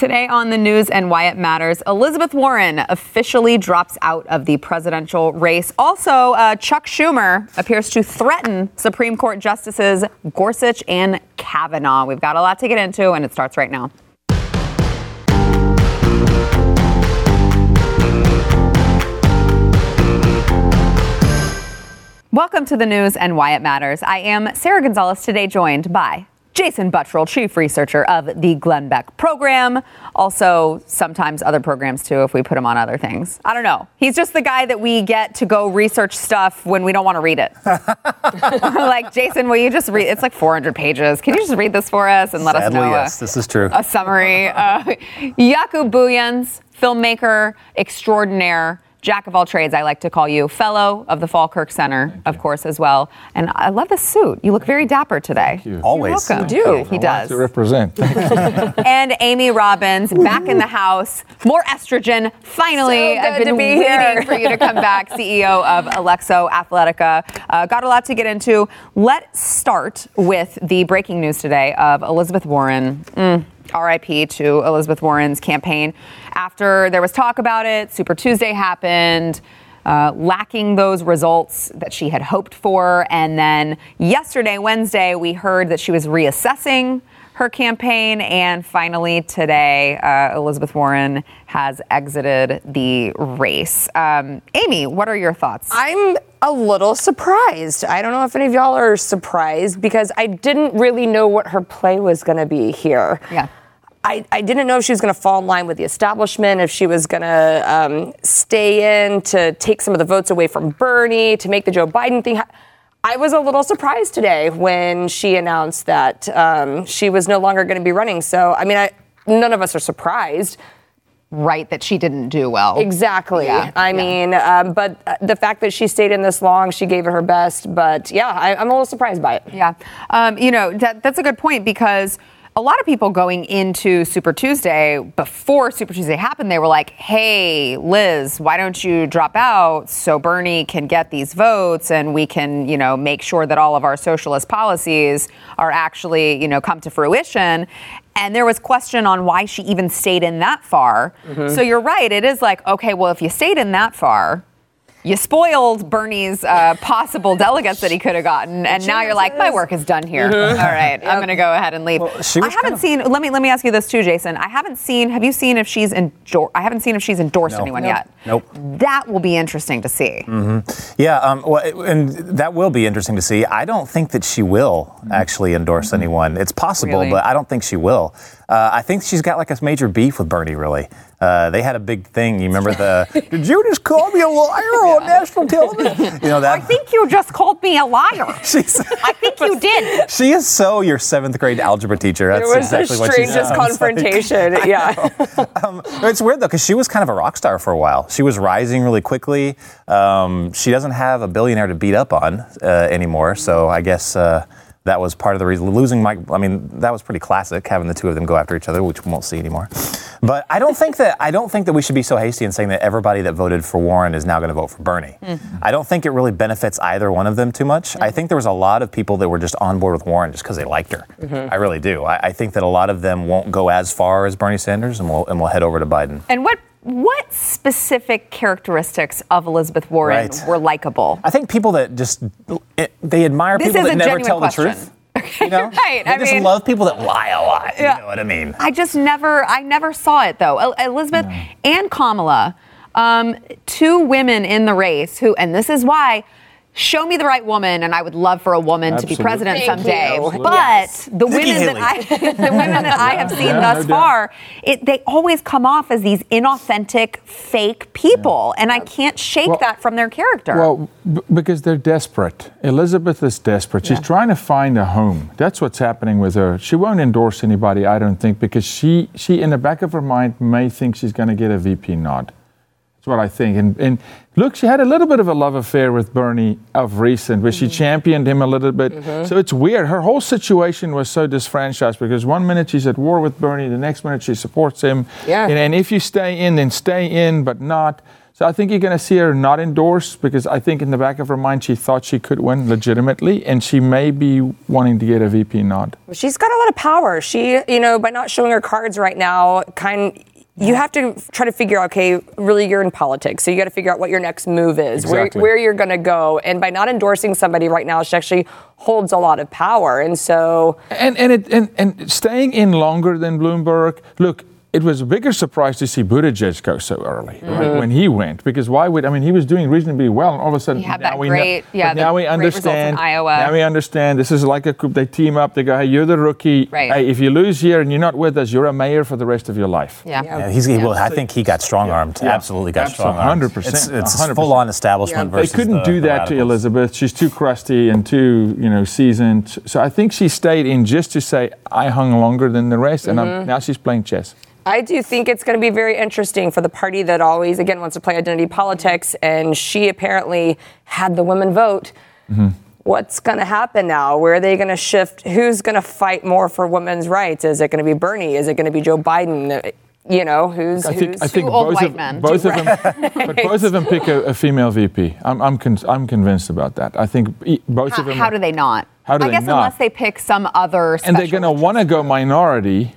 Today on the news and why it matters, Elizabeth Warren officially drops out of the presidential race. Also, uh, Chuck Schumer appears to threaten Supreme Court Justices Gorsuch and Kavanaugh. We've got a lot to get into, and it starts right now. Welcome to the news and why it matters. I am Sarah Gonzalez, today joined by Jason Buttrill, chief researcher of the Glenn Beck program. Also, sometimes other programs too, if we put him on other things. I don't know. He's just the guy that we get to go research stuff when we don't want to read it. like, Jason, will you just read? It's like 400 pages. Can you just read this for us and let Sadly, us know? yes, this is true. A summary. Uh, Jaco Booyens, filmmaker extraordinaire jack of all trades, I like to call you, fellow of the Falkirk Center, of course, as well. And I love the suit. You look very dapper today. Thank you. Always. You're welcome. You do. He I does. To represent. and Amy Robbins back in the house. More estrogen. Finally, So I've been to be waiting here. for you to come back. CEO of Alexo Athletica. Uh, got a lot to get into. Let's start with the breaking news today of Elizabeth Warren. Mm, RIP to Elizabeth Warren's campaign. After there was talk about it, Super Tuesday happened. Uh, lacking those results that she had hoped for. And then yesterday, Wednesday, we heard that she was reassessing her campaign. And finally, today, uh, Elizabeth Warren has exited the race. Um, Amy, what are your thoughts? I'm a little surprised. I don't know if any of y'all are surprised because I didn't really know what her play was going to be here. Yeah. I, I didn't know if she was going to fall in line with the establishment, if she was going to um, stay in to take some of the votes away from Bernie, to make the Joe Biden thing. ha- I was a little surprised today when she announced that um, she was no longer going to be running. So, I mean, I, none of us are surprised. right, that she didn't do well. Exactly. Yeah, I yeah. mean, um, but uh, the fact that she stayed in this long, she gave it her best. But yeah, I, I'm a little surprised by it. Yeah. Um, you know, that, that's a good point because a lot of people going into Super Tuesday, before Super Tuesday happened, they were like, hey, Liz, why don't you drop out so Bernie can get these votes and we can, you know, make sure that all of our socialist policies are actually, you know, come to fruition. And there was question on why she even stayed in that far. Mm-hmm. So you're right. It is like, okay, well, if you stayed in that far, you spoiled Bernie's uh, possible delegates that he could have gotten, and now you're like, my work is done here. All right, I'm going to go ahead and leave. she I haven't kind of- seen. Let me let me ask you this too, Jason. I haven't seen. Have you seen if she's endor- I haven't seen if she's endorsed No. anyone Nope. yet. Nope. That will be interesting to see. Yeah, um, well, and that will be interesting to see. I don't think that she will actually endorse anyone. It's possible, Really? but I don't think she will. Uh, I think she's got like a major beef with Bernie, really. Uh, they had a big thing. You remember the, did you just call me a liar on national television? You know that? I think you just called me a liar. she's, I think you did. she is so your seventh grade algebra teacher. That's It was exactly the what she strangest sounds like. confrontation. yeah. Um, it's weird though because she was kind of a rock star for a while. She was rising really quickly. Um, she doesn't have a billionaire to beat up on uh, anymore, so I guess uh, that was part of the reason. Losing Mike, I mean, that was pretty classic having the two of them go after each other, which we won't see anymore. But I don't think that I don't think that we should be so hasty in saying that everybody that voted for Warren is now going to vote for Bernie. Mm-hmm. I don't think it really benefits either one of them too much. I think there was a lot of people that were just on board with Warren just because they liked her. Mm-hmm. I really do. I, I think that a lot of them won't go as far as Bernie Sanders, and will and will head over to Biden. And what what specific characteristics of Elizabeth Warren Right. were likable? I think people that just they admire This people that never tell question. the truth. You know, Right, They I just mean- love people that lie a lot. Yeah. You know what I mean? I just never, I never saw it though. El- Elizabeth and Kamala, um, two women in the race who, and this is why. Show me the right woman, and I would love for a woman to be president Thank someday. you. But Yes. the women that I, the women that I have seen Yeah, thus no far, it, they always come off as these inauthentic, fake people, and I can't shake Well- that from their character. Well, b- because they're desperate. Elizabeth is desperate. She's Yeah. trying to find a home. That's what's happening with her. She won't endorse anybody, I don't think, because she, she in the back of her mind, may think she's going to get a VP nod. What I think. And, and look, she had a little bit of a love affair with Bernie of recent, where she Mm-hmm. championed him a little bit. So it's weird. Her whole situation was so disfranchised because one minute she's at war with Bernie, the next minute she supports him. Yeah. And, and if you stay in, then stay in, but not. So I think you're going to see her not endorse because I think in the back of her mind she thought she could win legitimately, and she may be wanting to get a VP nod. She's got a lot of power. She, you know, by not showing her cards right now, kind you have to try to figure out, okay, really you're in politics, so you got to figure out what your next move is, Exactly. where, where you're going to go. And by not endorsing somebody right now, she actually holds a lot of power. And so, And and it and, and staying in longer than Bloomberg. Look, it was a bigger surprise to see Buttigieg go so early Mm-hmm. right, when he went because why would I mean he was doing reasonably well and all of a sudden He had now that we great- know, yeah, but now the we great results understand Iowa. now we understand this is like a group they team up they go hey you're the rookie Right. hey if you lose here and you're not with us you're a mayor for the rest of your life Yeah. Yeah, he's, he will, I think he got strong armed. Yeah. Absolutely got strong armed. 100%. It's, it's full on establishment They versus couldn't the- do that to. Elizabeth. She's too crusty and too, you know, seasoned. So I think she stayed in just to say I hung longer than the rest, and I'm, now she's playing chess. I do think it's going to be very interesting for the party that always, again, wants to play identity politics. And she apparently had the women vote. Mm-hmm. What's going to happen now? Where are they going to shift? Who's going to fight more for women's rights? Is it going to be Bernie? Is it going to be Joe Biden? You know, who's I think who's I think Two old both white of men. both of them, but both of them pick a, a female VP. I'm I'm, con- I'm convinced about that. I think both How, of them. how do they not? How do I they guess not? unless they pick some other. and they're going to want to go minority.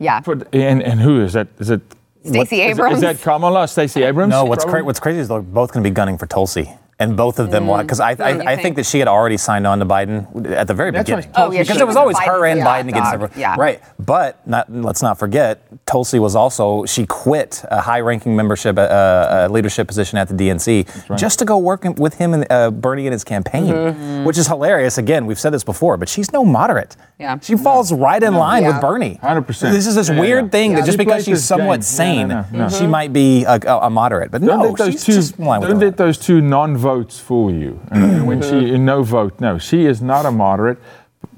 Yeah. For, and and who is that? Is it? Stacey what- is Abrams? Is that Kamala? Stacey Abrams? No, what's, cra- what's crazy is they're both going to be gunning for Tulsi. And both of them want, because I, I, I think? think that she had already signed on to Biden at the very That's beginning. Oh, yeah, because she it was was always Biden's her and yeah, Biden against dog. everyone. Yeah. Right. But not, let's not forget, Tulsi was also, she quit a high ranking membership, uh, uh, leadership position at the DNC just to go work with him and uh, Bernie in his campaign, which is hilarious. Again, we've said this before, but she's no moderate. Yeah. She falls right in line Yeah. with Bernie. 100%. This is this Yeah, yeah, weird yeah. thing Yeah. that just She because she's somewhat game. sane, No, no, no. she might be a, a, a moderate. But Don't no, those she's two. just in line with Don't the let those two non-votes fool you. And mm. when she no vote, no, she is not a moderate.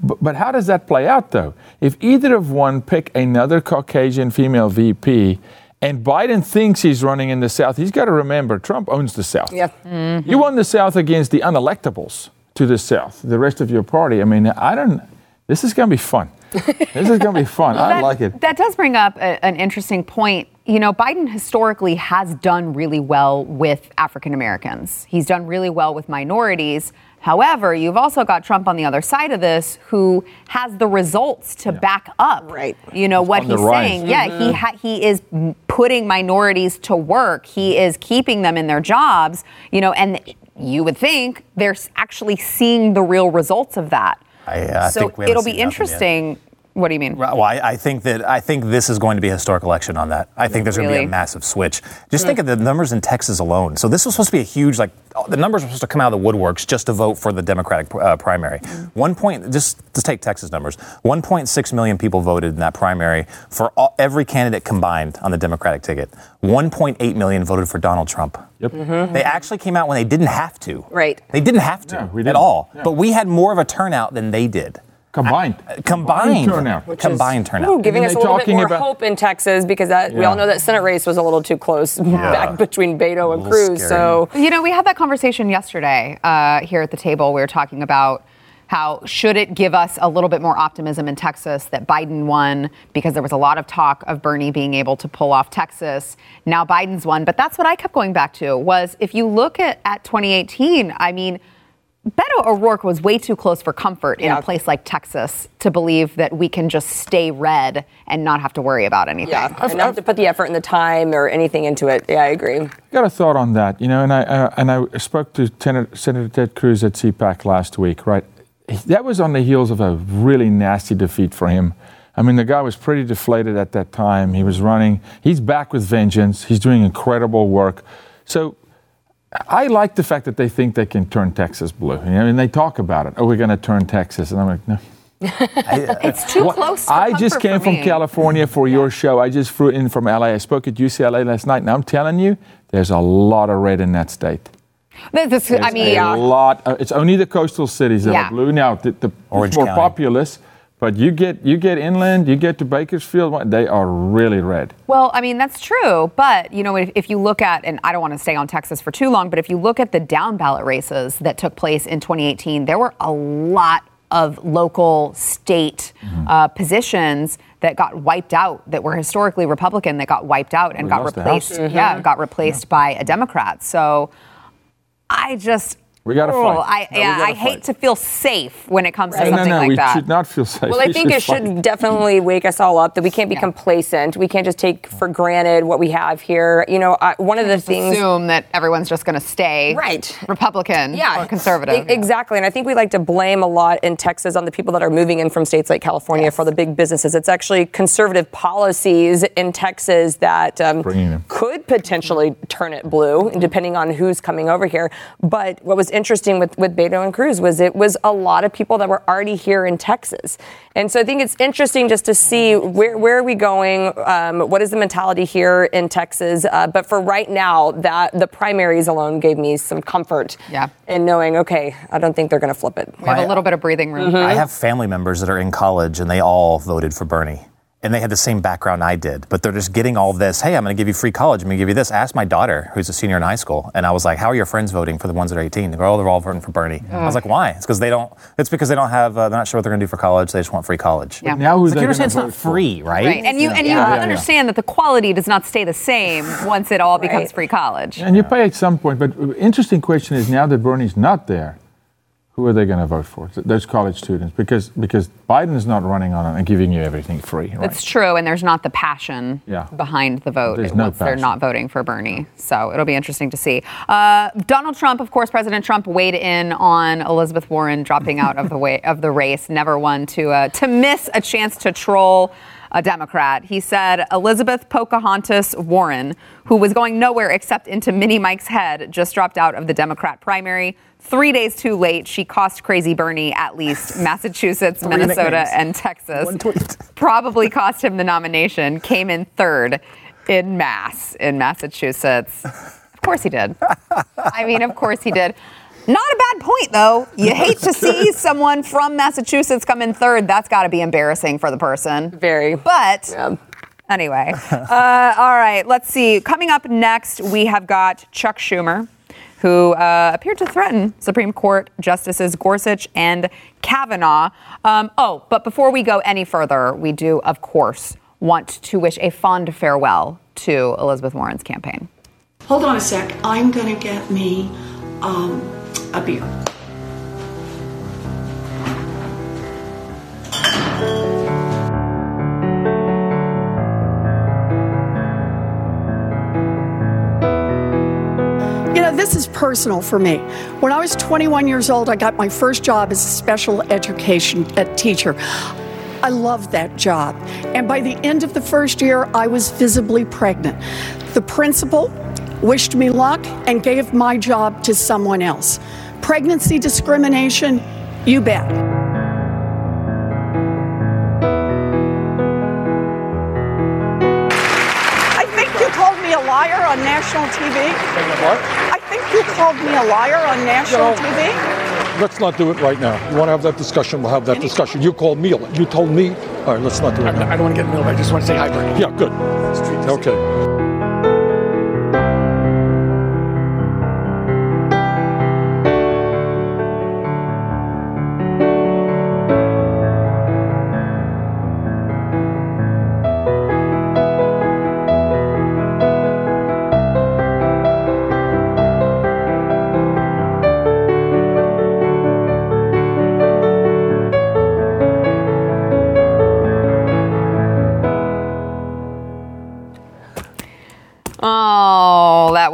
But, but how does that play out though? If either of one pick another Caucasian female VP, and Biden thinks he's running in the South, he's got to remember Trump owns the South. Yeah. Mm-hmm. You won the South against the unelectables to the South, the rest of your party. I mean, I don't. This is going to be fun. this is going to be fun. I that, like it. That does bring up a- an interesting point. You know, Biden historically has done really well with African Americans. He's done really well with minorities. However, you've also got Trump on the other side of this who has the results to back up. Right. You know what on the he's rise. saying. Yeah, he mm-hmm. ha- he is putting minorities to work. He is keeping them in their jobs, you know, and you would think they're actually seeing the real results of that. I, uh, I so it'll be interesting. yet. Interesting. What do you mean? Well, I, I think that I think this is going to be a historic election on that. I think there's going to be a massive switch. Just think hmm. of the numbers in Texas alone. So this was supposed to be a huge like the numbers were supposed to come out of the woodworks just to vote for the Democratic uh, primary. Hmm. One point, just just take Texas numbers. 1.6 million people voted in that primary for all, every candidate combined on the Democratic ticket. 1.8 million voted for Donald Trump. Yep. Mm-hmm. They actually came out when they didn't have to. Right. They didn't have to No, we at didn't. all. Yeah. But we had more of a turnout than they did. Combined. Combined turnout. Which Combined turnout. Ooh, giving us a little bit more about- hope in Texas because that, we all know that Senate race was a little too close back between Beto and Cruz. scary. So You know, we had that conversation yesterday uh, here at the table. We were talking about how should it give us a little bit more optimism in Texas that Biden won because there was a lot of talk of Bernie being able to pull off Texas. Now Biden's won, but that's what I kept going back to was if you look at, at 2018, I mean, Beto O'Rourke was way too close for comfort in a place like Texas to believe that we can just stay red and not have to worry about anything. yeah, and not have to put the effort and the time or anything into it. Yeah, I agree. got a thought on that, you know, and I uh, and I spoke to Ten- Senator Ted Cruz at CPAC last week, right? That was on the heels of a really nasty defeat for him. I mean, the guy was pretty deflated at that time. He was running. He's back with vengeance. He's doing incredible work. So I like the fact that they think they can turn Texas blue. You know, and they talk about it. Oh, we're going to turn Texas, and I'm like, no. It's too What- close. For I just came for from me. California for your show. I just flew in from LA. I spoke at UCLA last night, and I'm telling you, there's a lot of red in that state. This- this- I mean, a lot. uh, it's only the coastal cities that Yeah. are blue. Now, the, the Orange it's more County. populous, but you get you get inland, you get to Bakersfield, they are really red. Well, I mean, that's true. But, you know, if, if you look at, and I don't want to stay on Texas for too long, but if you look at the down ballot races that took place in 2018, there were a lot of local state uh, positions that got wiped out, that were historically Republican, that got wiped out and We got replaced. Yeah, got replaced by a Democrat. So I just. We gotta oh, fight. I, No, yeah, gotta I hate fight. to feel safe when it comes to no, something no, like we that. should not feel safe. Well, I We think it fight. should definitely wake us all up that we can't be Yeah. complacent. We can't just take for granted what we have here. You know, I, one of the Just things. assume that everyone's just going to stay Right. Republican yeah, or conservative. E- exactly. And I think we like to blame a lot in Texas on the people that are moving in from states like California for the big businesses. It's actually conservative policies in Texas that um, could potentially turn it blue, depending on who's coming over here. But what was interesting with, with Beto and Cruz was it was a lot of people that were already here in Texas. And so I think it's interesting just to see where, where are we going? Um, what is the mentality here in Texas? Uh, but for right now, that the primaries alone gave me some comfort Yeah. in knowing, okay, I don't think they're going to flip it. we have a little bit of breathing room. I have family members that are in college and they all voted for Bernie. And they had the same background I did, but they're just getting all this. Hey, I'm going to give you free college. I'm going to give you this. Ask my daughter, who's a senior in high school, and I was like, "How are your friends voting for the ones that are 18?" They go, "Oh, they're all voting for Bernie." I was like, "Why?" It's because they don't. It's because they don't have. Uh, they're not sure what they're going to do for college. They just want free college. Yeah. Now who's It's like, they you understand it's not vote for? free, right? Right. And you and you Yeah, yeah, yeah. understand that the quality does not stay the same once it all becomes Right. free college. And you pay at some point, but interesting question is now that Bernie's not there, who are they going to vote for? Those college students, because because Biden is not running on it and giving you everything free, right? It's true, and there's not the passion Yeah. behind the vote There's no once they're not voting for Bernie. So it'll be interesting to see. Uh, Donald Trump, of course, President Trump weighed in on Elizabeth Warren dropping out of the way of the race. Never one to uh, to miss a chance to troll a Democrat. He said Elizabeth Pocahontas Warren, who was going nowhere except into Mini Mike's head, just dropped out of the Democrat primary. Three days too late, she cost Crazy Bernie at least Massachusetts, Minnesota, nicknames. and Texas. One tweet. Probably cost him the nomination. Came in third in Mass in Massachusetts. Of course he did. I mean, of course he did. Not a bad point, though. You hate to see someone from Massachusetts come in third. That's got to be embarrassing for the person. Very. But Yeah. anyway, uh, all right, let's see. Coming up next, we have got Chuck Schumer, who uh, appeared to threaten Supreme Court Justices Gorsuch and Kavanaugh. Um, oh, but before we go any further, we do, of course, want to wish a fond farewell to Elizabeth Warren's campaign. Hold on a sec. I'm gonna get me um, a beer. You know, this is personal for me. When I was 21 years old, I got my first job as a special education uh, teacher. I loved that job. And by the end of the first year, I was visibly pregnant. The principal wished me luck and gave my job to someone else. Pregnancy discrimination, you bet. I think you called me a liar on national TV. What? I think you called me a liar on national No. TV. Let's not do it right now. You want to have that discussion? We'll have that discussion. You called me. You told me. All right, let's not do it now. I don't want to get in the middle. I just want to say hi, Bernie. Yeah, good. Okay.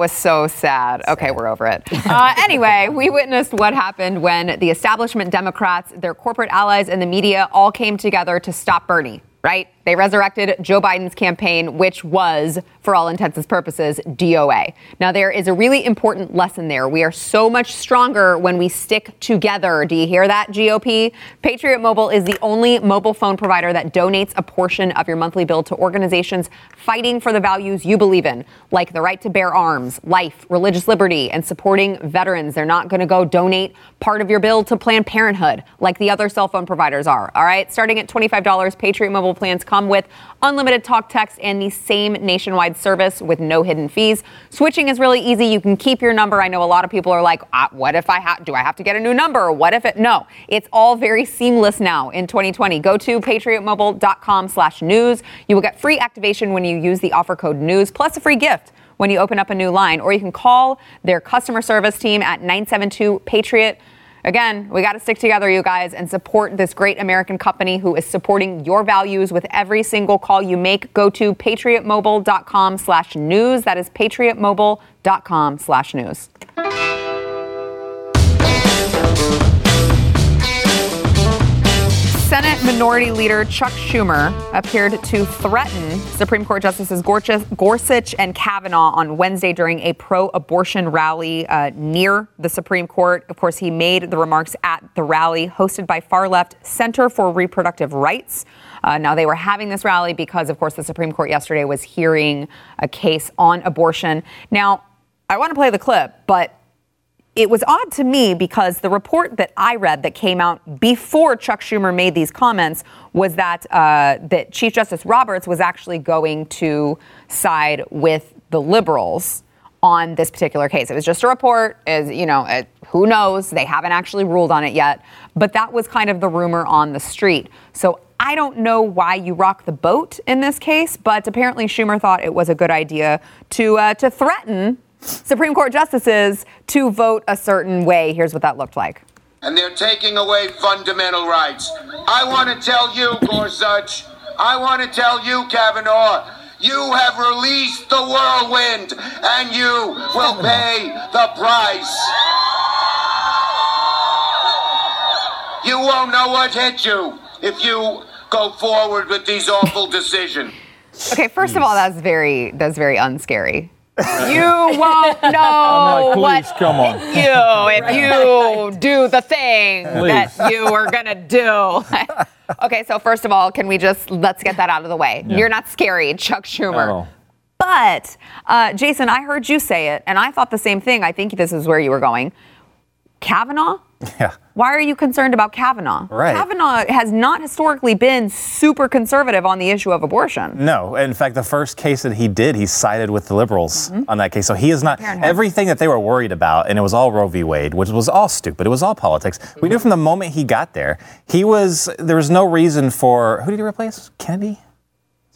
Was so sad. Okay, we're over it. Uh, anyway, we witnessed what happened when the establishment Democrats, their corporate allies, and the media all came together to stop Bernie, right? They resurrected Joe Biden's campaign, which was, for all intents and purposes, DOA. Now, there is a really important lesson there. We are so much stronger when we stick together. Do you hear that, GOP? Patriot Mobile is the only mobile phone provider that donates a portion of your monthly bill to organizations fighting for the values you believe in, like the right to bear arms, life, religious liberty, and supporting veterans. They're not going to go donate part of your bill to Planned Parenthood like the other cell phone providers are. All right, starting at $25, Patriot Mobile plans come with unlimited talk, text, and the same nationwide service with no hidden fees. Switching is really easy. You can keep your number. I know a lot of people are like, ah, "What if I have? Do I have to get a new number? What if it?" No, it's all very seamless now in 2020. Go to patriotmobile.com/news. You will get free activation when you use the offer code news plus a free gift when you open up a new line, or you can call their customer service team at 972 Patriot. Again, we got to stick together, you guys, and support this great American company who is supporting your values with every single call you make. Go to patriotmobile.com slash news. That is patriotmobile.com slash news. Senate Minority Leader Chuck Schumer appeared to threaten Supreme Court Justices Gorsuch and Kavanaugh on Wednesday during a pro abortion rally uh, near the Supreme Court. Of course, he made the remarks at the rally hosted by far left Center for Reproductive Rights. Uh, now, they were having this rally because, of course, the Supreme Court yesterday was hearing a case on abortion. Now, I want to play the clip, but it was odd to me because the report that I read that came out before Chuck Schumer made these comments was that uh, that Chief Justice Roberts was actually going to side with the liberals on this particular case. It was just a report, as you know, it, who knows? They haven't actually ruled on it yet, but that was kind of the rumor on the street. So I don't know why you rock the boat in this case, but apparently Schumer thought it was a good idea to uh, to threaten Supreme Court justices to vote a certain way. Here's what that looked like. And they're taking away fundamental rights. I want to tell you, Gorsuch, I want to tell you, Kavanaugh, you have released the whirlwind and you will pay the price. You won't know what hit you if you go forward with these awful decisions. Okay, first of all, that's very that's very unscary you won't know like, what come on. you if you do the thing please. that you were gonna do. okay, so first of all, can we just let's get that out of the way? Yeah. You're not scary, Chuck Schumer. But uh, Jason, I heard you say it, and I thought the same thing. I think this is where you were going. Kavanaugh Yeah. Why are you concerned about Kavanaugh? Right. Kavanaugh has not historically been super conservative on the issue of abortion. No. In fact, the first case that he did, he sided with the liberals mm-hmm. on that case. So he is not Parenthood. everything that they were worried about, and it was all Roe v. Wade, which was all stupid. It was all politics. Mm-hmm. We knew from the moment he got there, he was there was no reason for who did he replace? Kennedy?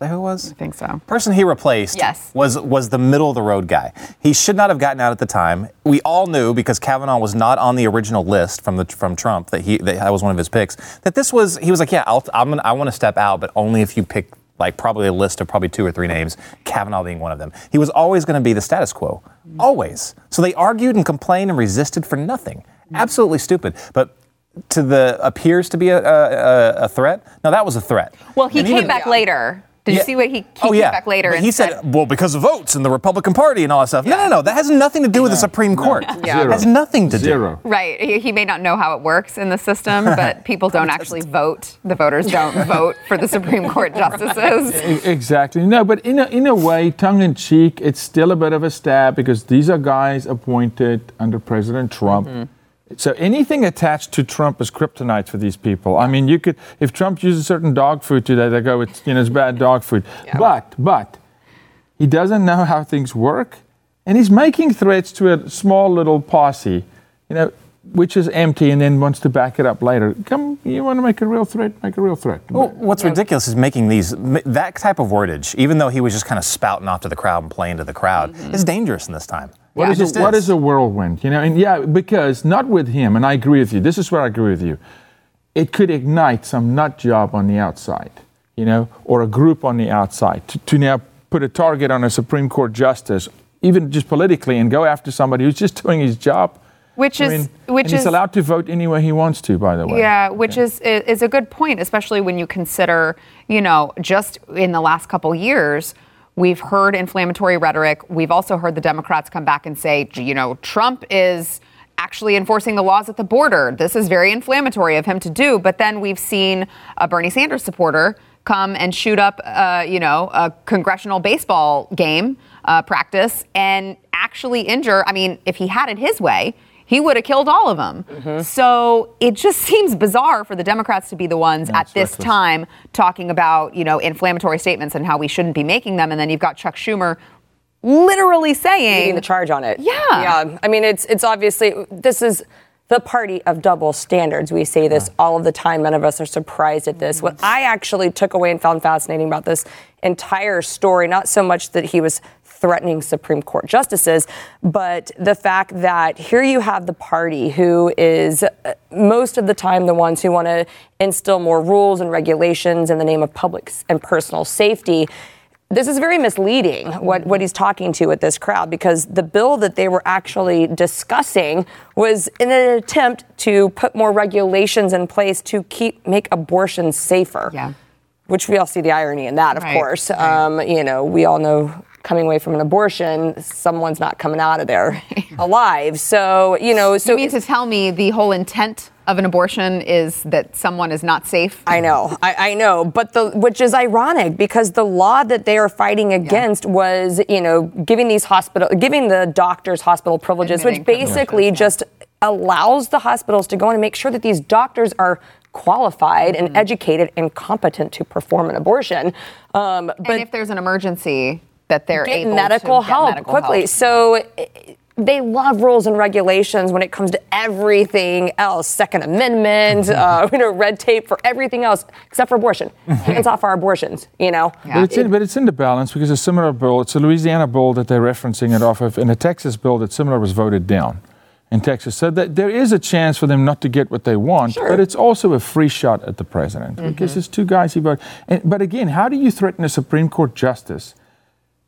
That who it was? I think so. Person he replaced yes. was was the middle of the road guy. He should not have gotten out at the time. We all knew because Kavanaugh was not on the original list from the from Trump that he that, that was one of his picks. That this was he was like, yeah, I'll, I'm gonna, I want to step out, but only if you pick like probably a list of probably two or three names, Kavanaugh being one of them. He was always going to be the status quo, always. So they argued and complained and resisted for nothing. Absolutely stupid. But to the appears to be a, a, a threat. No, that was a threat. Well, he and came even, back later did yeah. you see what he, he oh, yeah. back later? he said, said, well, because of votes and the Republican Party and all that stuff. Yeah. No, no, no. That has nothing to do with the Supreme Court. Yeah. It has nothing to Zero. do. Right. He, he, may not know how it works in the system, but people don't actually vote. The voters don't vote for the Supreme Court justices. Exactly. No, but in a, in a way, tongue in cheek, it's still a bit of a stab because these are guys appointed under President Trump. Mm-hmm so anything attached to Trump is kryptonite for these people. I mean, you could if Trump uses certain dog food today, they go, it's you know, it's bad dog food. Yeah. But but he doesn't know how things work, and he's making threats to a small little posse, you know, which is empty, and then wants to back it up later. Come, you want to make a real threat? Make a real threat. Well, what's ridiculous is making these that type of wordage, even though he was just kind of spouting off to the crowd and playing to the crowd, mm-hmm. is dangerous in this time. What, yeah, is a, what is a whirlwind? You know, and yeah, because not with him, and I agree with you. This is where I agree with you. It could ignite some nut job on the outside, you know, or a group on the outside to, to now put a target on a Supreme Court justice, even just politically, and go after somebody who's just doing his job. Which I is mean, which and is he's allowed to vote any way he wants to, by the way. Yeah, which yeah. is is a good point, especially when you consider, you know, just in the last couple years We've heard inflammatory rhetoric. We've also heard the Democrats come back and say, you know, Trump is actually enforcing the laws at the border. This is very inflammatory of him to do. But then we've seen a Bernie Sanders supporter come and shoot up, uh, you know, a congressional baseball game uh, practice and actually injure. I mean, if he had it his way, he would have killed all of them. Mm-hmm. So it just seems bizarre for the Democrats to be the ones at this reckless. time talking about, you know, inflammatory statements and how we shouldn't be making them. And then you've got Chuck Schumer literally saying leading the charge on it. Yeah. Yeah. I mean, it's it's obviously this is the party of double standards. We say this all of the time. None of us are surprised at this. What I actually took away and found fascinating about this entire story, not so much that he was threatening Supreme Court justices, but the fact that here you have the party who is uh, most of the time the ones who want to instill more rules and regulations in the name of public and personal safety this is very misleading what, what he's talking to with this crowd because the bill that they were actually discussing was in an attempt to put more regulations in place to keep make abortion safer. Yeah. Which we all see the irony in that, of Right, course. right. Um, you know, we all know coming away from an abortion, someone's not coming out of there alive. So, you know, so You mean to tell me the whole intent of an abortion is that someone is not safe? I know, I, I know, but the which is ironic because the law that they are fighting against was, you know, giving these hospital, giving the doctors hospital privileges, which basically privileges, yeah. just allows the hospitals to go in and make sure that these doctors are qualified Mm-hmm. and educated and competent to perform an abortion. Um, but and if there's an emergency, that they're get able medical to get help medical quickly. help. So eh, they love rules and regulations when it comes to everything else. Second Amendment, uh, you know, red tape for everything else except for abortion. Hands off our abortions. You know. But it's, in, but it's in the balance because a similar bill, it's a Louisiana bill that they're referencing it off of, and a Texas bill that similar was voted down in Texas. So that there is a chance for them not to get what they want, but it's also a free shot at the president because there's two guys who vote. And, but again, how do you threaten a Supreme Court justice?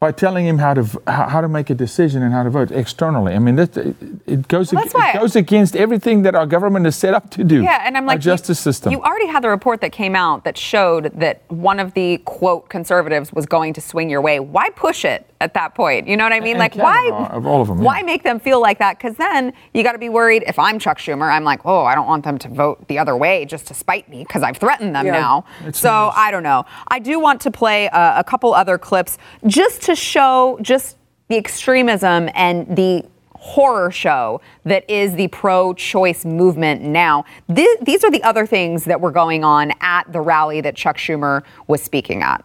By telling him how to how to make a decision and how to vote externally, I mean that it, it goes Well, ag- it goes against everything that our government is set up to do. Yeah, and I'm like, our justice you, system. You already had the report that came out that showed that one of the quote conservatives was going to swing your way. Why push it at that point? You know what I mean? And like, Kavanaugh, why? of all of them, Why yeah. make them feel like that? Because then you got to be worried. If I'm Chuck Schumer, I'm like, oh, I don't want them to vote the other way just to spite me because I've threatened them Yeah. now. So nice. I don't know. I do want to play a, a couple other clips just to show just the extremism and the horror show that is the pro-choice movement now. Th- these are the other things that were going on at the rally that Chuck Schumer was speaking at.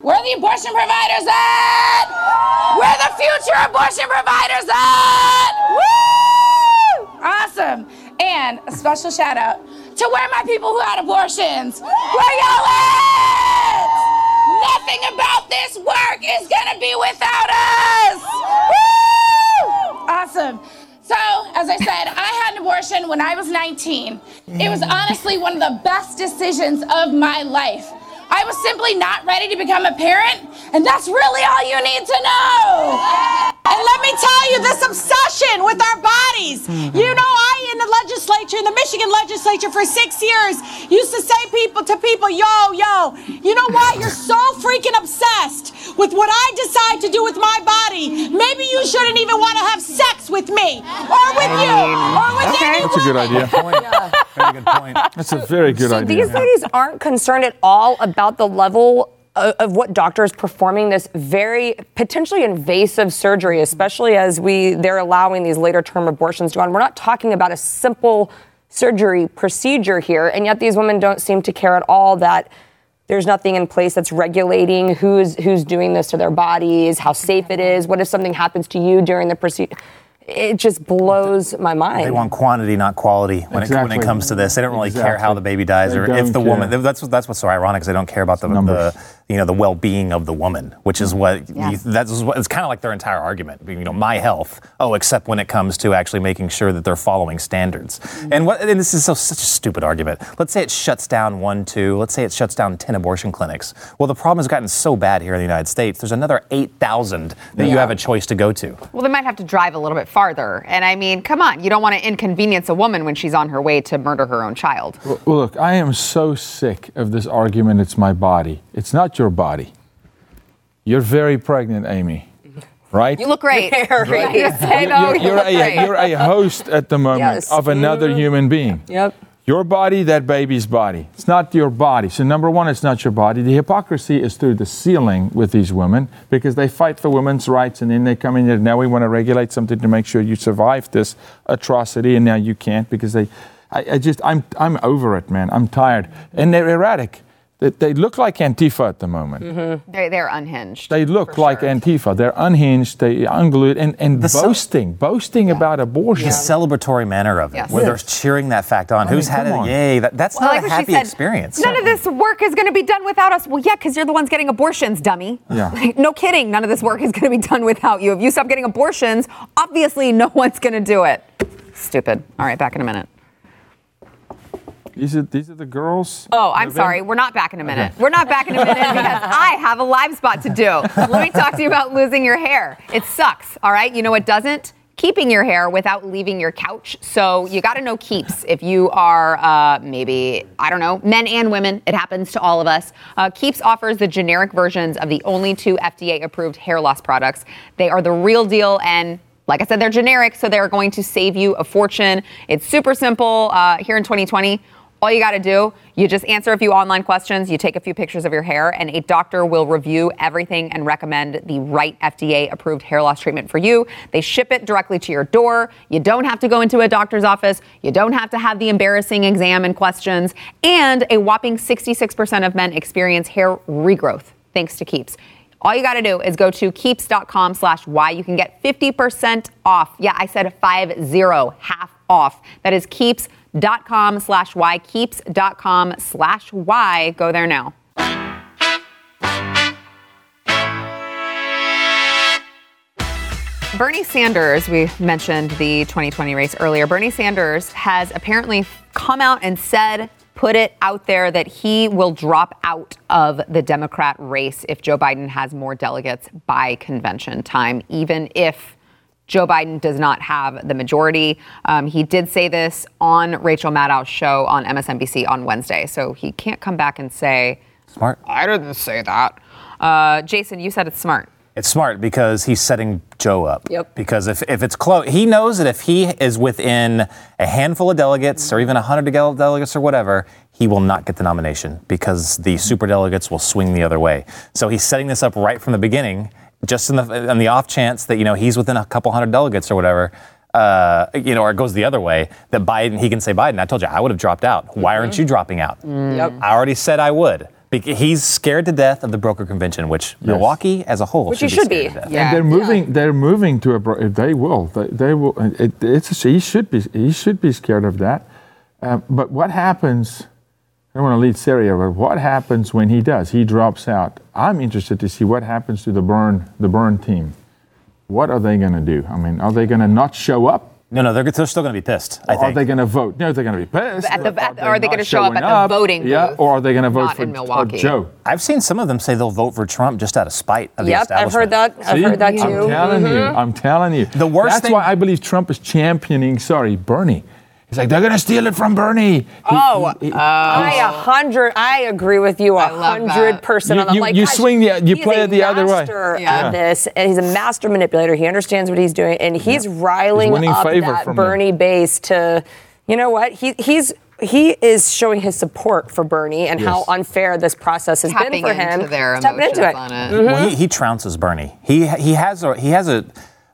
Where are the abortion providers at? Where the future abortion providers at? Woo! Awesome. And a special shout out to where my people who had abortions. Where y'all at? Nothing about this work is gonna be without us. Woo! Awesome. So, as I said, I had an abortion when I was 19. It was honestly one of the best decisions of my life. I was simply not ready to become a parent, and that's really all you need to know. And let me tell you, this obsession with our bodies. You mm-hmm. know, I in the legislature, in the Michigan legislature for six years, used to say people to people, yo, yo, you know what? You're so freaking obsessed with what I decide to do with my body. Maybe you shouldn't even want to have sex with me, or with you, mm. or with anyone. That's a good idea. Oh very good point. That's a very good So idea. these ladies aren't concerned at all about the level of, of what doctors performing this very potentially invasive surgery, especially as we they're allowing these later term abortions to go on. We're not talking about a simple surgery procedure here, and yet these women don't seem to care at all that there's nothing in place that's regulating who's who's doing this to their bodies, how safe it is, what if something happens to you during the procedure. It just blows my mind. They want quantity, not quality, when, it, when it comes to this. They don't really care how the baby dies They or if don't the woman. That's that's what's so ironic. Is they don't care about the, Numbers. the you know the well-being of the woman, which is mm-hmm. what Yeah. you, that's what it's kind of like their entire argument. You know, my health. Oh, except when it comes to actually making sure that they're following standards. Mm-hmm. And what and this is so such a stupid argument. Let's say it shuts down one, two. Let's say it shuts down ten abortion clinics. Well, the problem has gotten so bad here in the United States. There's another eight thousand that you have a choice to go to. Well, they might have to drive a little bit farther. And I mean, come on, you don't want to inconvenience a woman when she's on her way to murder her own child. Well, look, I am so sick of this argument. It's my body. It's not your body. You're very pregnant, Amy. Right? You look great. Very. I say, though, you're, you you're a, you're a host at the moment Yes. of another Mhm. human being. Yep. Your body, that baby's body. It's not your body. So, number one, it's not your body. The hypocrisy is through the ceiling with these women because they fight for women's rights and then they come in here. Now we want to regulate something to make sure you survive this atrocity, and now you can't because they. I, I just, I'm, I'm over it, man. I'm tired. And they're erratic. They, they look like Antifa at the moment. Mm-hmm. They're, they're unhinged. They look like Antifa. They're unhinged, they unglued, and, and The cel- boasting, boasting about abortion. The celebratory manner of it, Yes. where they're cheering that fact on. I Who's mean, had it? come on. Yay! That, that's Well, not like a what she happy said, experience. None of this work is going to be done without us. Well, yeah, because you're the ones getting abortions, dummy. Yeah. Like, no kidding. None of this work is going to be done without you. If you stop getting abortions, obviously no one's going to do it. Stupid. All right, back in a minute. These are, these are the girls. Oh, I'm sorry. We're not back in a minute. We're not back in a minute because I have a live spot to do. Let me talk to you about losing your hair. It sucks, all right? You know what doesn't? Keeping your hair without leaving your couch. So you got to know Keeps. If you are uh, maybe, I don't know, men and women, it happens to all of us. Uh, Keeps offers the generic versions of the only two FDA approved hair loss products. They are the real deal and like I said, they're generic, so they're going to save you a fortune. It's super simple uh, here in 2020. All you got to do, you just answer a few online questions, you take a few pictures of your hair, and a doctor will review everything and recommend the right FDA approved hair loss treatment for you. They ship it directly to your door. You don't have to go into a doctor's office. You don't have to have the embarrassing exam and questions. And a whopping 66% of men experience hair regrowth thanks to Keeps. All you got to do is go to keeps.com slash Y. You can get 50% off. Yeah, I said five zero, half off. That is keeps.com slash Y. Keeps.com slash Y. Go there now. Bernie Sanders, we mentioned the 2020 race earlier. Bernie Sanders has apparently come out and said, put it out there that he will drop out of the Democrat race if Joe Biden has more delegates by convention time, even if Joe Biden does not have the majority. Um, he did say this on Rachel Maddow's show on MSNBC on Wednesday, so he can't come back and say, Smart. I didn't say that. Uh, Jason, you said it's smart. It's smart because he's setting Joe up. Yep. Because if, if it's close, he knows that if he is within a handful of delegates or even 100 delegates or whatever, he will not get the nomination because the super delegates will swing the other way. So he's setting this up right from the beginning, just in the, on the off chance that, you know, he's within a couple hundred delegates or whatever. Uh, you know, or it goes the other way, that Biden, he can say, Biden, I told you I would have dropped out. Why aren't you dropping out? Yep. I already said I would. Bec- He's scared to death of the broker convention, which Milwaukee as a whole Which should he should be. be. scared to death. And they're moving. They're moving to a. bro- They will. They, they will. It, it's. He should be. He should be scared of that. Uh, but what happens? I don't want to lead Syria, but what happens when he does? He drops out. I'm interested to see what happens to the burn. The burn team. What are they going to do? I mean, are they going to not show up? No, no, they're, they're still going to be pissed. I Or are they going to vote? No, they're going to be pissed. At the- but at the- are they gonna show up at the voting Yeah, or are they going to vote Not for in Milwaukee. Joe? I've seen some of them say they'll vote for Trump just out of spite of the Yep, establishment. I've heard that. I've See? heard that too. I'm telling you. Mhm. I'm telling you. The worst That's thing- why I believe Trump is championing. Sorry, Bernie. He's like they're gonna steal it from Bernie. He- Oh, he- he- oh. I a hundred. I agree with you a I love hundred that. percent. You- you- like, you swing the- you play a it the other way. master Yeah. At this, and he's a master manipulator. He understands what he's doing, and he's riling winning up favor that from them. Bernie base to, you know what? He he's. He is showing his support for Bernie and how unfair this process has Tapping been for him. into their Tapping emotions into it. on it. Well, he, mm-hmm. he trounces Bernie. He he has a he has a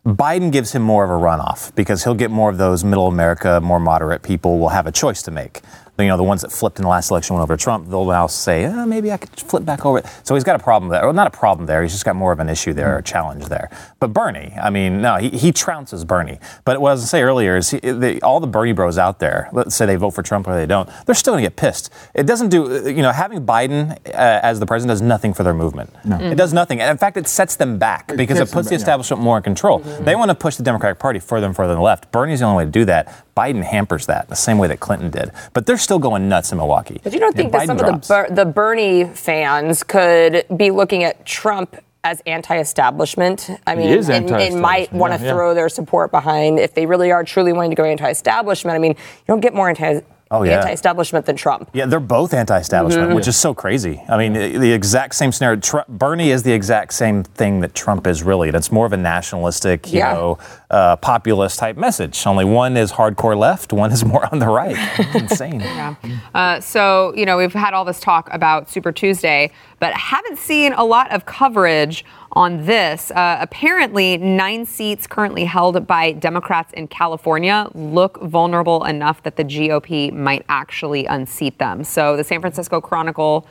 Biden gives him more of a runoff because he'll get more of those middle America, more moderate people will have a choice to make. You know, the ones that flipped in the last election went over to Trump, they'll now say, eh, maybe I could flip back over. So he's got a problem there. Or not a problem there, he's just got more of an issue there, a challenge there. But Bernie, I mean, no, he, he trounces Bernie. But what I was going to say earlier is he, the, all the Bernie bros out there, let's say they vote for Trump or they don't, they're still going to get pissed. It doesn't do, you know, having Biden uh, as the president does nothing for their movement. It does nothing. And in fact, it sets them back because it puts them the back, yeah. establishment more in control. They want to push the Democratic Party further and further to the left. Bernie's the only way to do that. Biden hampers that the same way that Clinton did. But they're still going nuts in Milwaukee. But you don't think that Biden some drops. of the Ber- the Bernie fans could be looking at Trump as anti-establishment? I mean, is and, and might want to yeah, yeah. throw their support behind if they really are truly wanting to go anti-establishment. I mean, you don't get more anti. Oh, yeah. anti-establishment than Trump. Yeah, they're both anti-establishment, Mhm. which is so crazy. I mean, the the exact same scenario. Tr- Bernie is the exact same thing that Trump is really. It's more of a nationalistic, you Yeah. know, uh, populist type message. Only one is hardcore left, one is more on the right. Insane. Yeah. Uh, so, you know, we've had all this talk about Super Tuesday, but haven't seen a lot of coverage on this. Uh, apparently, nine seats currently held by Democrats in California look vulnerable enough that the GOP might actually unseat them. So, the San Francisco Chronicle.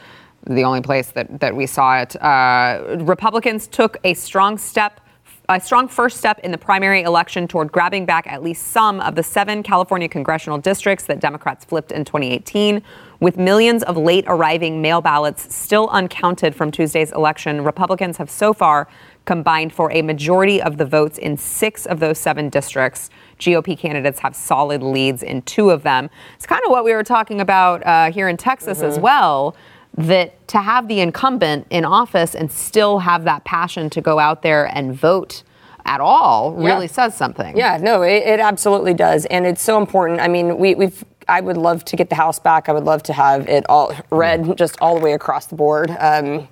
The only place that, that we saw it. Uh, Republicans took a strong step a strong first step in the primary election toward grabbing back at least some of the seven California congressional districts that Democrats flipped in 2018. With millions of late arriving mail ballots still uncounted from Tuesday's election, Republicans have so far combined for a majority of the votes in six of those seven districts. GOP candidates have solid leads in two of them. It's kind of what we were talking about uh, here in Texas as well that to have the incumbent in office and still have that passion to go out there and vote at all Yeah. really says something. Yeah, no, it, it absolutely does, and it's so important. I mean, we, we've. I would love to get the house back. I would love to have it all red, just all the way across the board. Um,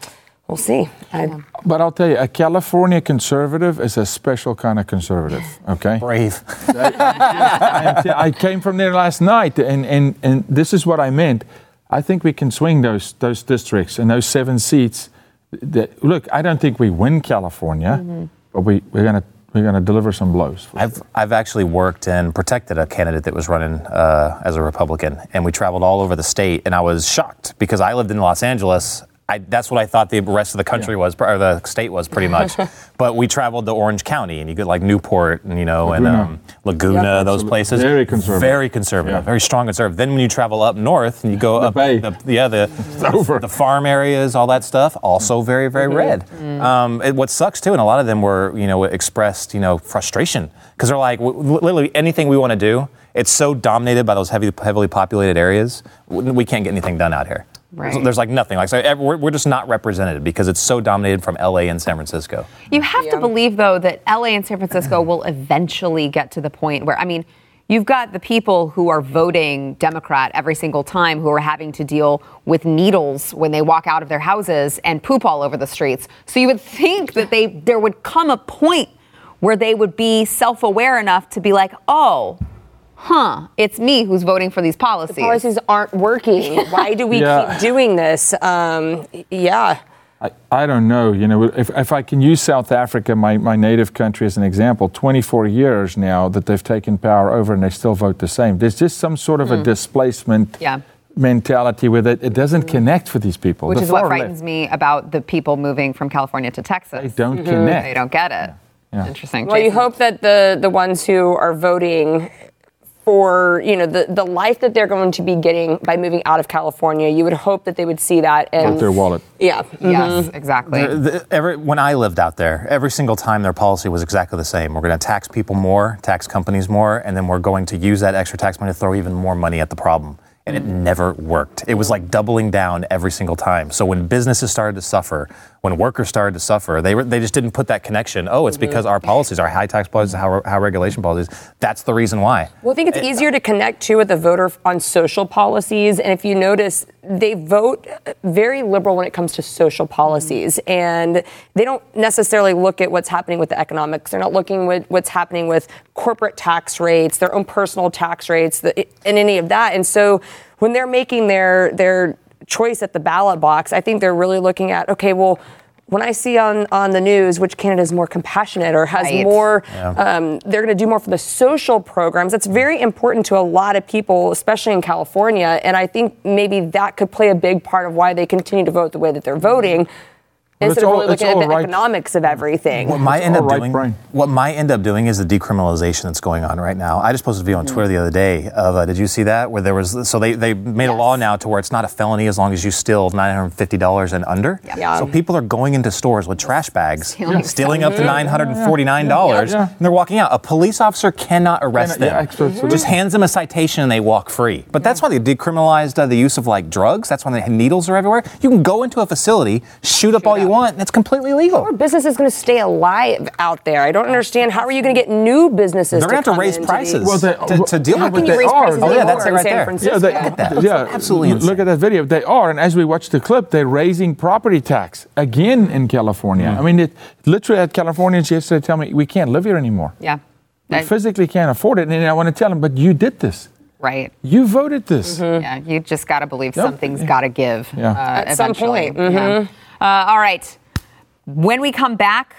we'll see. I, But I'll tell you, a California conservative is a special kind of conservative. Okay, brave. I, I came from there last night, and, and, and this is what I meant. I think we can swing those those districts and those seven seats. That, look, I don't think we win California, but we, we're gonna we're gonna deliver some blows. I've, I've actually worked and protected a candidate that was running uh, as a Republican, and we traveled all over the state, and I was shocked because I lived in Los Angeles. I, that's what I thought the rest of the country was, or the state was pretty much. but we traveled to Orange County, and you get like Newport, and you know, and Laguna. um, Laguna, Yeah, those places. Very conservative. Very conservative. Yeah. Very strong conservative. Then when you travel up north, and you go The up, Bay. The, yeah, the, the the farm areas, all that stuff, also very very red. Um, it, what sucks too, and a lot of them were you know expressed you know frustration because they're like literally anything we want to do, it's so dominated by those heavy heavily populated areas, we can't get anything done out here. Right. So there's like nothing. Like so, we're, we're just not represented because it's so dominated from LA and San Francisco. You have to believe, though, that LA and San Francisco will eventually get to the point where, I mean, you've got the people who are voting Democrat every single time who are having to deal with needles when they walk out of their houses and poop all over the streets. So you would think that they there would come a point where they would be self-aware enough to be like, oh, huh, it's me who's voting for these policies. The policies aren't working. Why do we Yeah. keep doing this? Um, yeah. I, I don't know. You know, if, if I can use South Africa, my, my native country, as an example, 24 years now that they've taken power over and they still vote the same. There's just some sort of a mm. displacement Yeah. mentality with it. It doesn't mm. connect for these people. Which The is what far left, frightens me about the people moving from California to Texas. They don't mm-hmm. connect. They don't get it. Yeah. Interesting. Well, you hope that the the ones who are voting for you know the the life that they're going to be getting by moving out of California, you would hope that they would see that and Out their wallet. Yeah. Yes, mhm. exactly. The- the- every, when I lived out there, every single time their policy was exactly the same. We're going to tax people more, tax companies more, and then we're going to use that extra tax money to throw even more money at the problem. And it never worked. It was like doubling down every single time. So when businesses started to suffer, when workers started to suffer, they, were, they just didn't put that connection. Oh, it's mm-hmm. because our policies, our high tax policies, high, high regulation policies, that's the reason why. Well, I think it's uh, easier to connect to with a voter on social policies. And if you notice, they vote very liberal when it comes to social policies. Mm-hmm. And they don't necessarily look at what's happening with the economics. They're not looking at what's happening with corporate tax rates, their own personal tax rates, the, and any of that. And so when they're making their, their choice at the ballot box, I think they're really looking at, okay, well, when I see on, on the news which candidate is more compassionate or has Right. more, Yeah. um, they're going to do more for the social programs. That's very important to a lot of people, especially in California. And I think maybe that could play a big part of why they continue to vote the way that they're voting. Well, it's instead of all- really looking at the right. economics of everything. What might end up right doing, brain. what might end up doing is the decriminalization that's going on right now. I just posted a video on. Twitter the other day of, uh, did you see that? Where there was, so they, they made a law now to where it's not a felony as long as you steal $950 and under. Yeah. So people are going into stores with trash bags, Stealing stealing up to $949, Yeah. and they're walking out. A police officer cannot arrest Cannot- yeah, them. absolutely. Just hands them a citation and they walk free. But that's why they decriminalized uh, the use of like drugs. That's why the needles are everywhere. You can go into a facility, shoot up all you want. and It's completely legal. Our business is going to stay alive out there. I don't understand. How are you going to get new businesses? They're gonna have to raise prices. Well, they- to- to deal How with can it. you They raise are. prices Oh, yeah, that's it right there. Francisco? Yeah, they, Look at that. Yeah, absolutely Look at that video. They are, and as we watch the clip, they're raising property tax again in California. Mm-hmm. I mean, it literally had Californians yesterday tell me we can't live here anymore. Yeah. We I- physically can't afford it, and I want to tell them, but you did this. right. You voted this. Yeah, you just got to believe Yep. something's got to give. Yeah. uh, At some eventually. point, mhm. Yeah. Uh, all right. When we come back,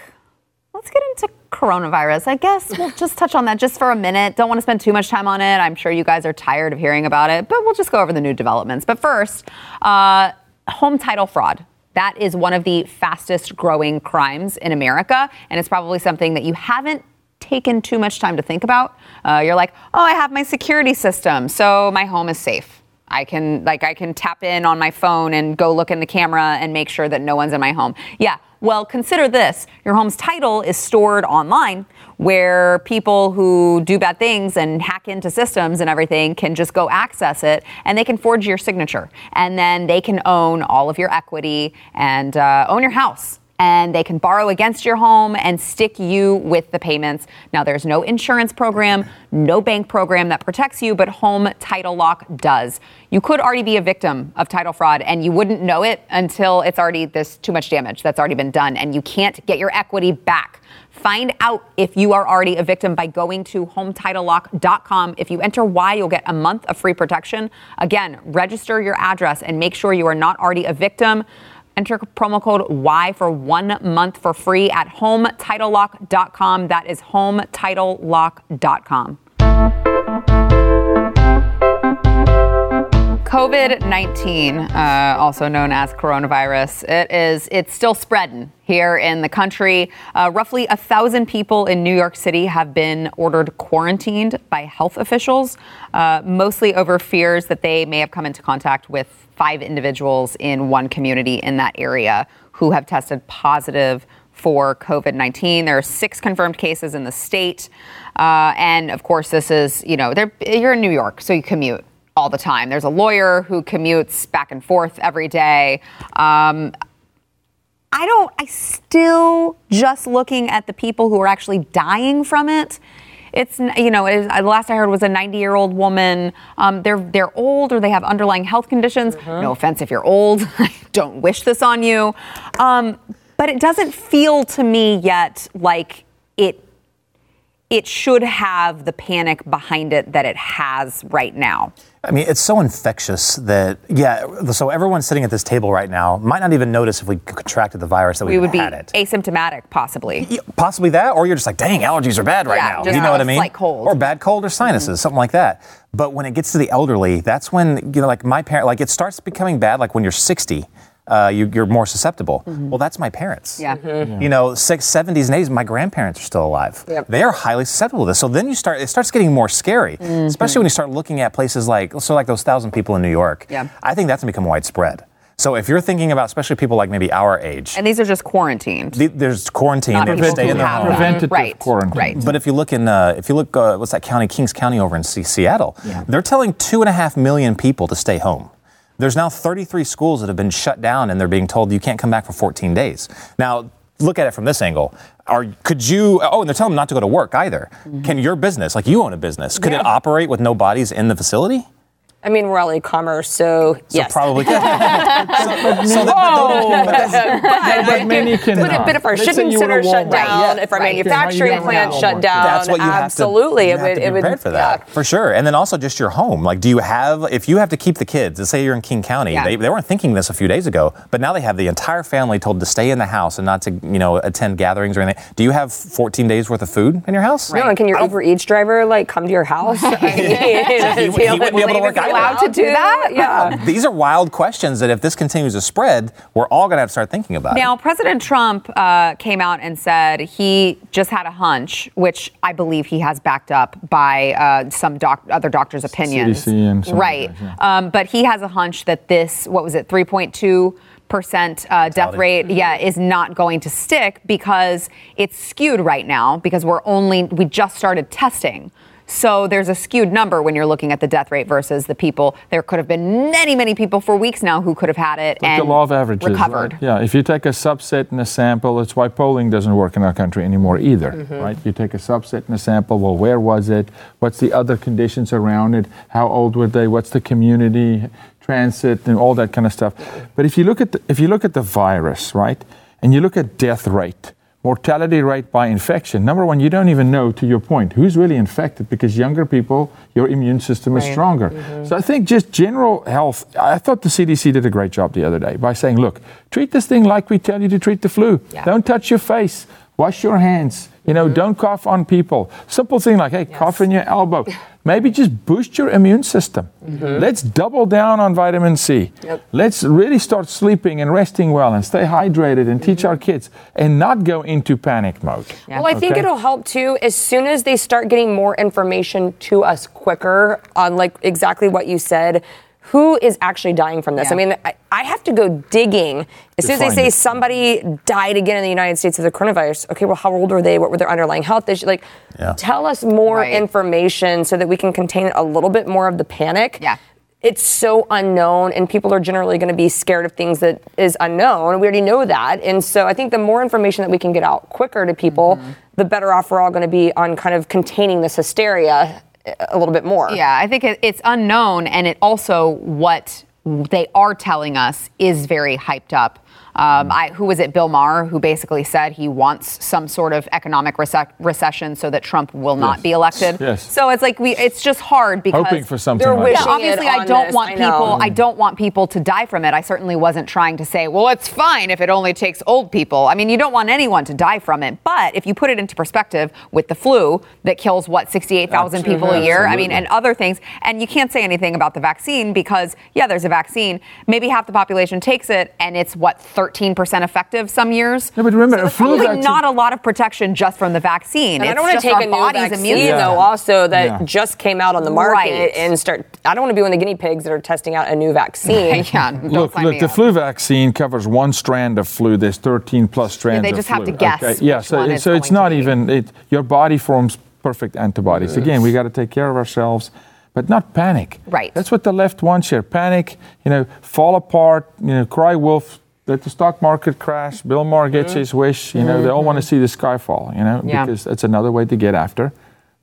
let's get into coronavirus. I guess we'll just touch on that just for a minute. Don't want to spend too much time on it. I'm sure you guys are tired of hearing about it, but we'll just go over the new developments. But first, uh, home title fraud. That is one of the fastest growing crimes in America, and it's probably something that you haven't taken too much time to think about. Uh, you're like, oh, I have my security system, so my home is safe. I can like I can tap in on my phone and go look in the camera and make sure that no one's in my home. Yeah. Well, consider this. Your home's title is stored online where people who do bad things and hack into systems and everything can just go access it and they can forge your signature. And then they can own all of your equity and uh, own your house and they can borrow against your home and stick you with the payments. Now, there's no insurance program, no bank program that protects you, but Home Title Lock does. You could already be a victim of title fraud and you wouldn't know it until it's already this too much damage that's already been done and you can't get your equity back. Find out if you are already a victim by going to hometitlelock.com. If you enter Y, you'll get a month of free protection. Again, register your address and make sure you are not already a victim. Enter promo code Y for one month for free at hometitlelock.com. That is hometitlelock.com. COVID 19, uh, also known as coronavirus, it is, it's still spreading here in the country. Uh, roughly a thousand people in New York City have been ordered quarantined by health officials, uh, mostly over fears that they may have come into contact with five individuals in one community in that area who have tested positive for COVID 19. There are six confirmed cases in the state. Uh, and of course, this is, you know, you're in New York, so you commute all the time. There's a lawyer who commutes back and forth every day. Um, I don't, I still just looking at the people who are actually dying from it. It's, you know, it is, the last I heard was a 90 year old woman. Um, they're, they're old or they have underlying health conditions. No offense if you're old. Don't wish this on you. Um, but it doesn't feel to me yet like it it should have the panic behind it that it has right now. I mean, it's so infectious that, yeah, so everyone sitting at this table right now might not even notice if we contracted the virus that we, We would be it. asymptomatic, possibly. Possibly that, or you're just like, dang, allergies are bad right Yeah, now. You know what I mean? slight cold. Or bad cold or mm-hmm. sinuses, something like that. But when it gets to the elderly, that's when, you know, like my parent, like it starts becoming bad, like when you're 60. Uh, you, you're more susceptible. Well, that's my parents. Yeah. You know, six, 70s and 80s, my grandparents are still alive. Yep. They are highly susceptible to this. So then you start, it starts getting more scary, especially when you start looking at places like, so like those thousand people in New York. Yeah. I think that's gonna become widespread. So if you're thinking about, especially people like maybe our age, And these are just quarantined. the- there's quarantine, Not they stay in who their have home. Preventative Right, quarantine. right. But if you look in, uh, if you look, uh, what's that county, Kings County over in Se- Seattle, they're telling two and a half million people to stay home. There's now 33 schools that have been shut down, and they're being told you can't come back for 14 days. Now, look at it from this angle. Are could you? Oh, and they're telling them not to go to work either. Mm-hmm. Can your business, like you own a business, could it operate with no bodies in the facility? I mean, we're all e-commerce, so, So yes. probably. so, so that, but that's- But many But, cannot. but if our shipping you center shut Walmart. down, if our Right. manufacturing Yeah, plant gonna shut down, That's what you have to. absolutely, you it have would. to be it would prepared for that, for sure. And then also just your home. Like, do you have? If you have to keep the kids, let's say you're in King County, Yeah. they, they weren't thinking this a few days ago, but now they have the entire family told to stay in the house and not to, you know, attend gatherings or anything. Do you have 14 days worth of food in your house? No, and can your Uber Eats driver like come to your house? He- he wouldn't be able to work it's either. Allowed to do that? Yeah. These are wild questions that if this continues to spread, we're all going to have to start thinking about. Now, President Trump uh, came out and said he just had a hunch, which I believe he has backed up by uh, some doc- other doctors' opinions. CDC and some right. others, yeah. um, but he has a hunch that this, what was it, 3.2 percent uh, death rate, yeah, is not going to stick because it's skewed right now because we're only we just started testing. So there's a skewed number when you're looking at the death rate versus the people. There could have been many, many people for weeks now who could have had it Like and the law of averages. recovered. right? Yeah, if you take a subset in a sample, it's why polling doesn't work in our country anymore either, Mm-hmm. right? You take a subset in a sample, well, where was it? What's the other conditions around it? How old were they? What's the community, transit, and all that kind of stuff. But if you look at the, if you look at the virus, right, and you look at death rate, mortality rate by infection, number one, you don't even know, to your point, who's really infected because younger people, your immune system is Right. stronger. Mm-hmm. So I think just general health, I thought the CDC did a great job the other day by saying, look, treat this thing like we tell you to treat the flu. Yeah. Don't touch your face. Wash your hands. You know, don't cough on people. Simple thing like, hey, cough in your elbow. Maybe just boost your immune system. Mm-hmm. Let's double down on vitamin C. Yep. Let's really start sleeping and resting well and stay hydrated and teach mm-hmm. our kids and not go into panic mode. Well, I think Okay. it'll help too as soon as they start getting more information to us quicker on like exactly what you said. Who is actually dying from this? Yeah. I mean, I, I have to go digging as soon as they say it. somebody died again in the United States of the coronavirus. Okay, well, how old were they? What were their underlying health issues? Like, Yeah. tell us more Right. information so that we can contain a little bit more of the panic. Yeah. It's so unknown, and people are generally going to be scared of things that is unknown. We already know that, and so I think the more information that we can get out quicker to people, Mm-hmm. the better off we're all going to be on kind of containing this hysteria a little bit more. Yeah, I think it's unknown, and it also what they are telling us is very hyped up. Um, I, who was it? Bill Maher, who basically said he wants some sort of economic rece- recession so that Trump will not Yes. be elected. Yes. So it's like we. It's just hard because Hoping for something they're like wishing yeah, obviously, it I don't this, want I people. I don't want people to die from it. I certainly wasn't trying to say, well, it's fine if it only takes old people. I mean, you don't want anyone to die from it. But if you put it into perspective with the flu that kills what sixty-eight thousand people a year, I mean, and other things, and you can't say anything about the vaccine because yeah, there's a vaccine. Maybe half the population takes it, and it's what thirteen percent effective some years. Yeah, but remember, so a it's flu probably vaccine- not a lot of protection just from the vaccine. And I don't want to just take our a new body's vaccine immune system. though, also that Yeah. just came out on the market Right. and start. I don't want to be one of the guinea pigs that are testing out a new vaccine. yeah, Look, look, the up. flu vaccine covers one strand of flu. There's 13 plus strands they of just have flu. to guess Yeah, so, it- it's so it's not even, it, your body forms perfect antibodies. Again, we got to take care of ourselves, but not panic. Right. That's what the left wants here. Panic, you know, fall apart, you know, cry wolf, let the stock market crash. Bill Maher gets mm-hmm. his wish. You know, they all want to mm-hmm. see the sky fall, you know, Yeah. because that's another way to get after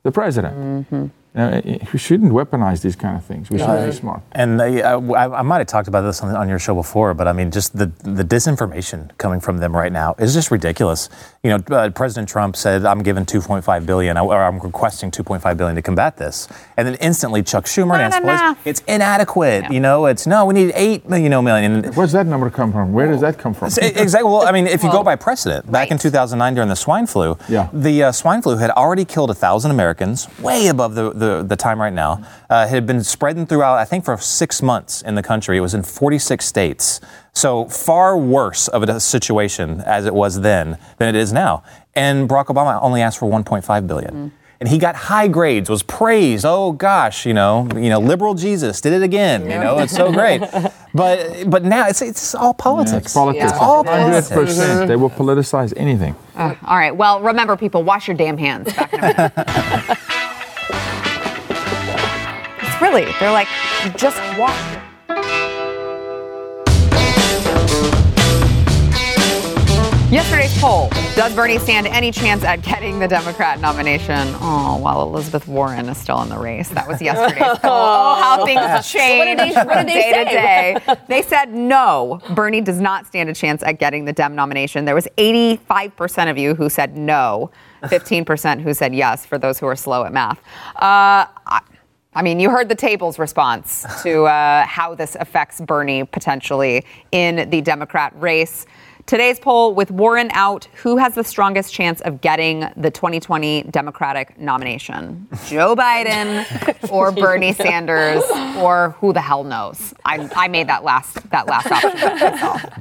the president. Mm-hmm. You know, eh, we shouldn't weaponize these kind of things. We should be smart. And uh, I, I might have talked about this on, on your show before, but I mean, just the, the disinformation coming from them right now is just ridiculous. You know, uh, President Trump said, "I'm giving 2.5 billion, or I'm requesting 2.5 billion to combat this," and then instantly Chuck Schumer and Not Nancy Pelosi, it's inadequate. You know, it's no, we need eight, you know, million. And Where's that number come from? Where does that come from? Exactly. Well, I mean, if you go by precedent, back in 2009 during the swine flu, Yeah. the uh, swine flu had already killed a 1,000 Americans, way above the, the, the time right now. Uh, it had been spreading throughout, I think, for six months in the country. It was in 46 states. So far worse of a situation as it was then than it is now. And Barack Obama only asked for 1.5 billion. And he got high grades, was praised. Oh gosh, you know, you know, liberal Jesus did it again. You know, it's so great. But but now it's it's all politics. Yeah, it's politics. It's all 100%. They will politicize anything. Uh, all right. Well, remember, people, wash your damn hands. really, they're like, just your- Yesterday's poll Does Bernie stand any chance at getting the Democrat nomination? Oh, while Elizabeth Warren is still in the race. That was yesterday's poll. Oh, how things change What did they- what did they day to day. They said no, Bernie does not stand a chance at getting the Dem nomination. There was 85% of you who said no, 15% who said yes, for those who are slow at math. Uh, I, mean, you heard the table's response to uh, how this affects Bernie potentially in the Democrat race. Today's poll with Warren out, who has the strongest chance of getting the 2020 Democratic nomination? Joe Biden or Bernie Sanders or who the hell knows? I, I made that last that last option.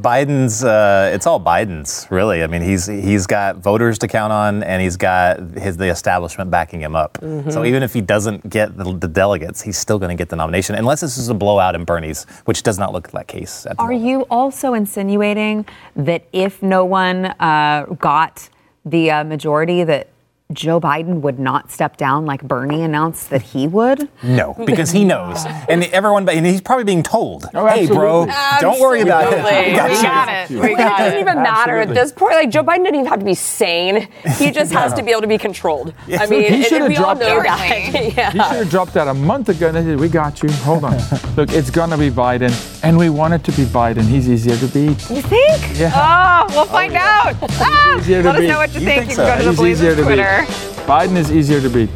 Biden's, uh, it's all Biden's, really. I mean, he's he's got voters to count on, and he's got his the establishment backing him up. So even if he doesn't get the, the delegates, he's still going to get the nomination, unless this is a blowout in Bernie's, which does not look like that case. At the Are moment. you also insinuating that if no one uh, got the uh, majority, that Joe Biden would not step down like Bernie announced that he would? No, because he knows, and everyone, and he's probably being told, Oh, "Hey, bro, absolutely. don't worry about it. We got We got it. We It doesn't it. even matter at this point. Like Joe Biden didn't even have to be sane. He just has to be able to be controlled. I mean, He should have we all dropped that. yeah. He should have dropped that a month ago. And they said, "We got you. Hold on. Look, it's gonna be Biden, and we want it to be Biden. He's easier to beat. You think? Yeah. Oh, we'll find out. Ah, let us beat. know what you, You think. think You so? can go to the He's Blazers Twitter. Beat. Biden is easier to beat.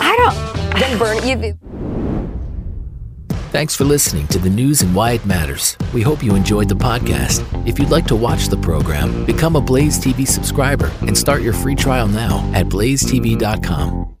I don't. Then Bernie. You, Thanks for listening to the news and why it matters. We hope you enjoyed the podcast. If you'd like to watch the program, become a Blaze TV subscriber and start your free trial now at blazetv.com.